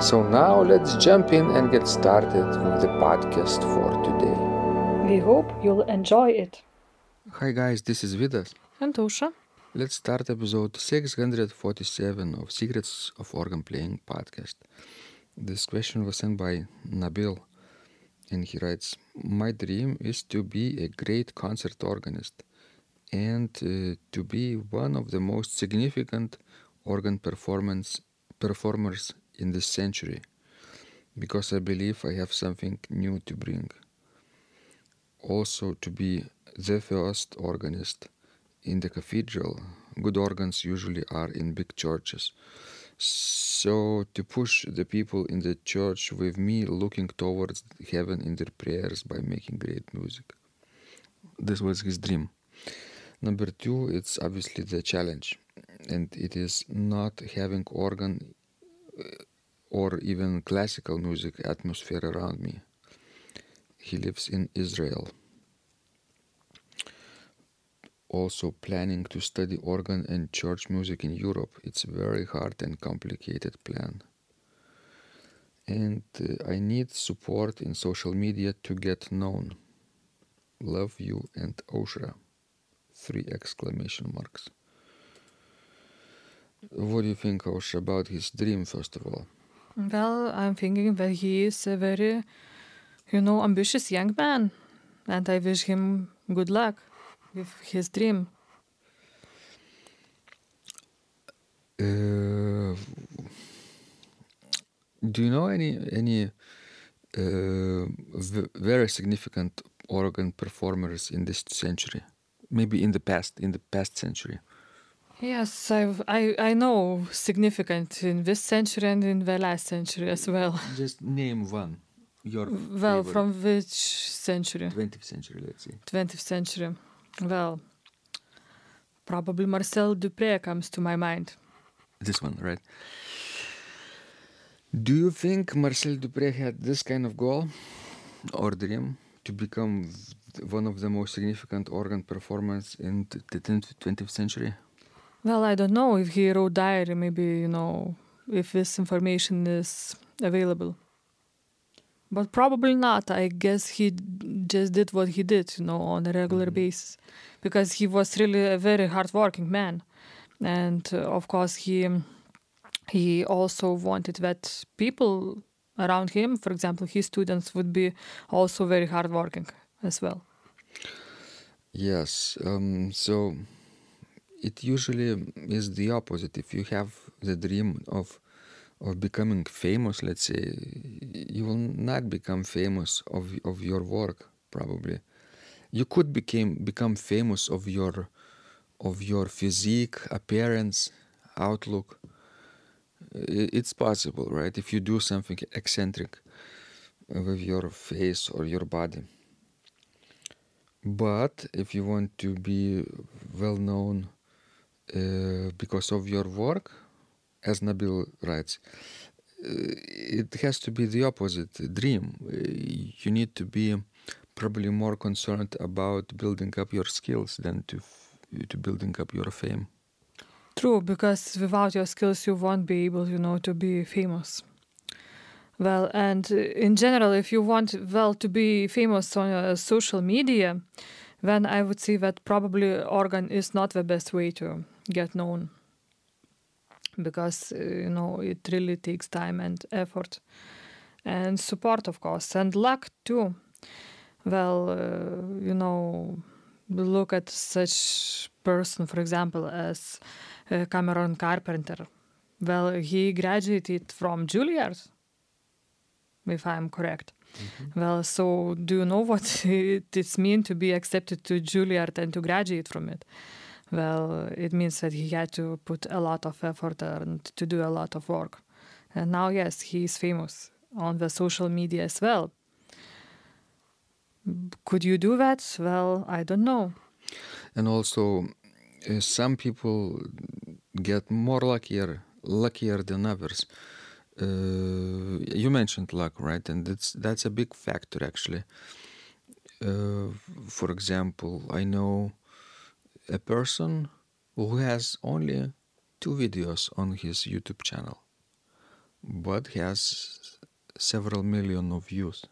So now let's jump in and get started with the podcast for today. We hope you'll enjoy it. Hi guys, this is Vidas. And Aušra. Let's start episode 647 of Secrets of Organ Playing podcast. This question was sent by Nabil and he writes My dream is to be a great concert organist and uh, to be one of the most significant organ performance performers in this century because I believe I have something new to bring. Also, to be the first organist in the cathedral. Good organs usually are in big churches. So, to push the people in the church with me looking towards heaven in their prayers by making great music. This was his dream. Number two, it's obviously the challenge, and it is not having organ or even classical music atmosphere around me. He lives in Israel. Also planning to study organ and church music in Europe. It's a very hard and complicated plan. And uh, I need support in social media to get known. Love you and Aušra. Three exclamation marks. What do you think, Aušra, about his dream, first of all? Well, I'm thinking that he is a very, you know, ambitious young man. And I wish him good luck with his dream. Uh, do you know any any uh, very significant organ performers in this century? Maybe in the past, in the past century. Yes, I've, I I know significant in this century and in the last century as well. Just name one. Your Well, favorite. from which century? 20th century, let's say. 20th century. Well, probably Marcel Dupré comes to my mind. This one, right? Do you think Marcel Dupré had this kind of goal or dream to become one of the most significant organ performers in the 20th century? Well, I don't know if he wrote diary, maybe, you know, if this information is available. But probably not. I guess he just did what he did, you know, on a regular Mhm. basis. Because he was really a very hardworking man. And uh, of course, he, he also wanted that people around him, for example, his students, would be also very hardworking as well. Yes. Um, so it usually mm, is the opposite. If you have the dream of of becoming famous, let's say, you will not become famous of of your work. Probably, you could become become famous of your of your physique, appearance, outlook. It's possible, right? If you do something eccentric uh, with your face or your body. But if you want to be well known uh, because of your work, as Nabil writes, uh, it has to be the opposite dream. Uh, you need to be probably more concerned about building up your skills than to to building up your fame. True, because without your skills, you won't be able, you know, to be famous. Well, and in general, if you want, well, to be famous on uh, social media, then I would say that probably organ is not the best way to get known. Because, uh, you know, it really takes time and effort and support, of course, and luck too. Well, uh, you know, look at such person, for example, as uh, Cameron Carpenter. Well, he graduated from Juilliard, if I'm correct. Well, so do you know what it is mean to be accepted to Juilliard and to graduate from it? Well, it means that he had to put a lot of effort and to do a lot of work. And now, yes, he is famous on the social media as well. Could you do that? Well, I don't know. And also, uh, some people get more luckier, luckier than others. Uh, you mentioned luck, right? And that's that's a big factor actually. Uh, for example, I know a person who has only two videos on his YouTube channel, but has several million of views.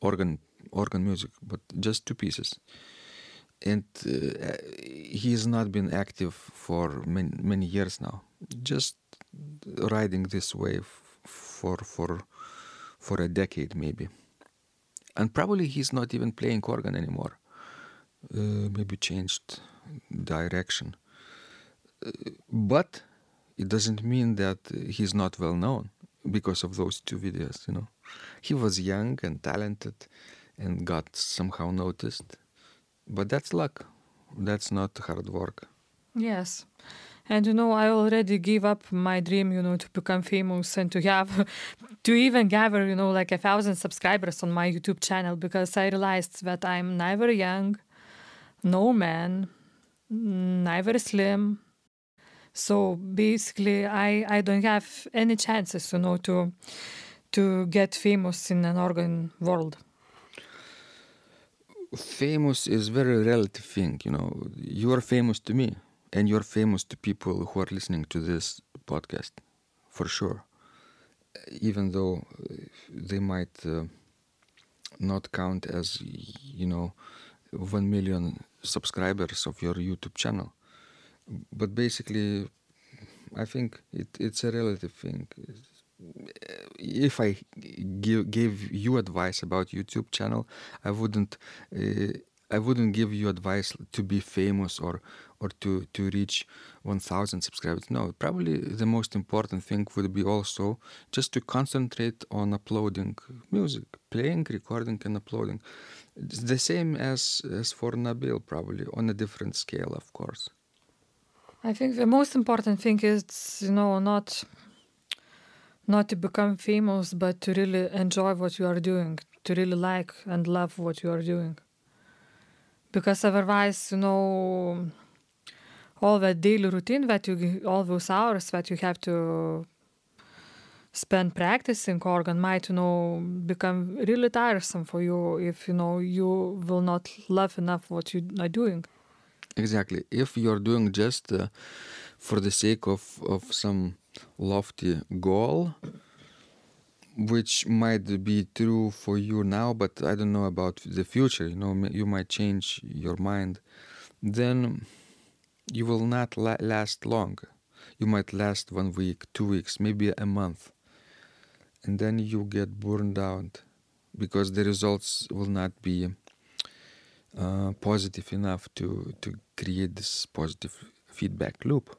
Organ organ music, but just two pieces. And uh, he has not been active for many, many years now. Just riding this wave for for for a decade maybe. And probably he's not even playing organ anymore. Uh, maybe changed direction. Uh, but it doesn't mean that he's not well known because of those two videos, you know. He was young and talented and got somehow noticed. But that's luck. That's not hard work. Yes. And you know, I already gave up my dream, you know, to become famous and to have, to even gather, you know, like a thousand subscribers on my YouTube channel because I realized that I'm neither young, no man, neither slim. So basically, I, I don't have any chances, you know, to to get famous in an organ world. Famous is very relative thing you know. You are famous to me and you're famous to people who are listening to this podcast for sure. Even though they might uh, not count as you know 1 million subscribers of your youtube channel. But basically i think it, it's a relative thing. If I give gave you advice about YouTube channel, I wouldn't uh, I wouldn't give you advice to be famous or or to to reach 1000 subscribers. No, probably the most important thing would be also just to concentrate on uploading music, playing, recording and uploading. It's the same as as for Nabil probably on a different scale, of course. I think the most important thing is you know not not to become famous, but to really enjoy what you are doing, to really like and love what you are doing. Because otherwise, you know, all that daily routine that you, all those hours that you have to spend practicing organ might, you know, become really tiresome for you if, you know, you will not love enough what you are doing. Exactly. If you're doing just uh, for the sake of, of some lofty goal which might be true for you now but i don't know about the future you know you might change your mind. Then you will not la- last long. You might last one week two weeks maybe a month. And then you get burned out because the results will not be uh, positive enough to to create this positive feedback loop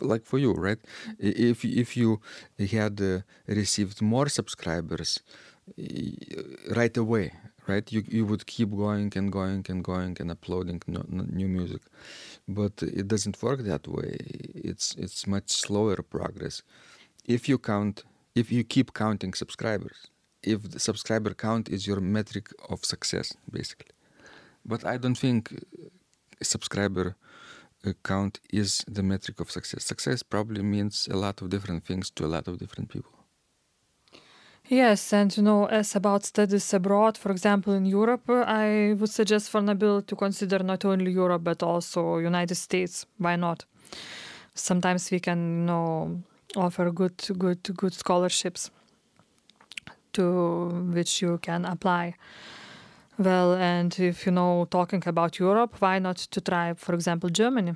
like for you right? If if you had uh, received more subscribers right away right? You you would keep going and going and going and uploading new music. But it doesn't work that way. It's it's much slower progress. If you count if you keep counting subscribers if the subscriber count is your metric of success basically. But i don't think subscriber count is the metric of success. Success probably means a lot of different things to a lot of different people. Yes, and you know, as about studies abroad, for example, in Europe, I would suggest for Nabil to consider not only Europe but also United States. Why not? Sometimes we can, you know, offer good, good, good scholarships to which you can apply. Well, and if you know, talking about Europe, why not to try, for example, Germany?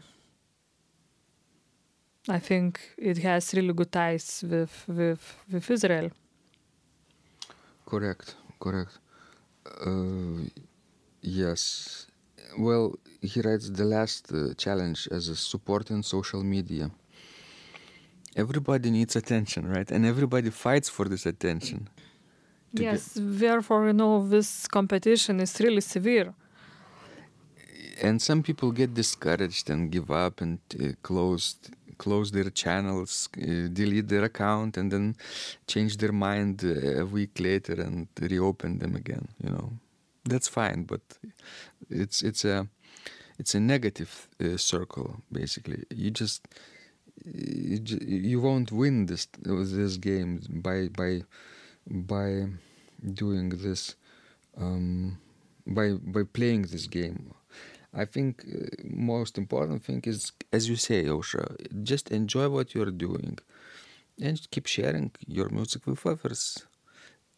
I think it has really good ties with with with Israel. Correct, correct. Uh, yes. Well, he writes the last uh, challenge as a support in social media. Everybody needs attention, right? And everybody fights for this attention yes therefore you know this competition is really severe and some people get discouraged and give up and uh, close close their channels uh, delete their account and then change their mind uh, a week later and reopen them again you know that's fine, but it's it's a it's a negative uh, circle basically. You just you, you won't win this this game by by by doing this um, by by playing this game. I think uh, most important thing is, as you say, Aušra, just enjoy what you're doing, and keep sharing your music with others.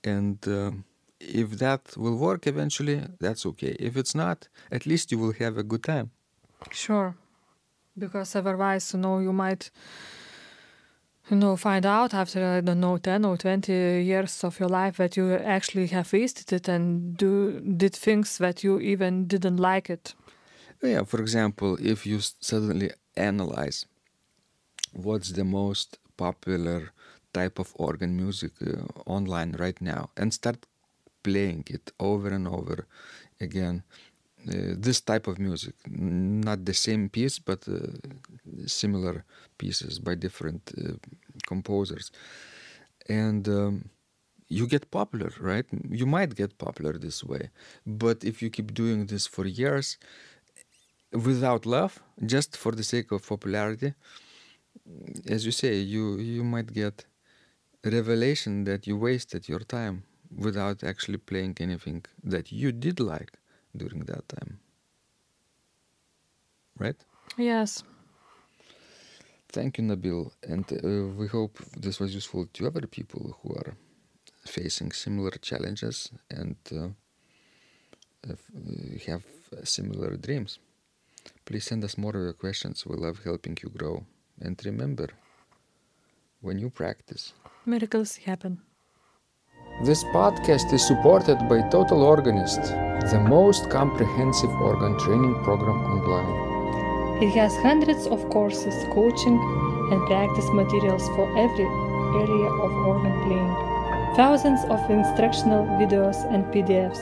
And uh, if that will work eventually, that's okay. If it's not, at least you will have a good time. Sure, because otherwise, you know, you might know find out after i don't know 10 or 20 years of your life that you actually have wasted it and do did things that you even didn't like it. Yeah for example if you suddenly analyze what's the most popular type of organ music uh, online right now and start playing it over and over again this type of music, not the same piece, but uh, similar pieces by different uh, composers. And um, you get popular, right? You might get popular this way. But if you keep doing this for years without love, just for the sake of popularity, as you say, you, you might get revelation that you wasted your time without actually playing anything that you did like during that time. Right? Yes. Thank you, Nabil. And uh, we hope this was useful to other people who are facing similar challenges and uh, uh have similar dreams. Please send us more of your questions. We love helping you grow. And remember, when you practice, miracles happen. This podcast is supported by Total Organist, the most comprehensive organ training program online. It has hundreds of courses, coaching, and practice materials for every area of organ playing, thousands of instructional videos and PDFs.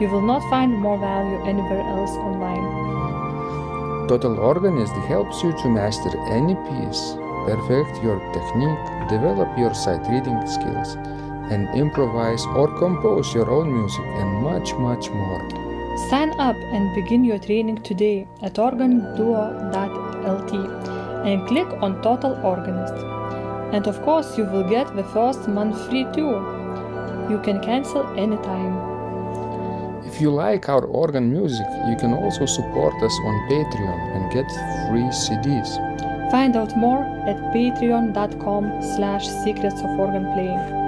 You will not find more value anywhere else online. Total Organist helps you to master any piece, perfect your technique, develop your sight reading skills and improvise or compose your own music and much, much more. Sign up and begin your training today at organduo.lt and click on Total Organist. And of course, you will get the first month free too. You can cancel anytime. If you like our organ music, you can also support us on Patreon and get free CDs. Find out more at patreon.com slash secrets of organ playing.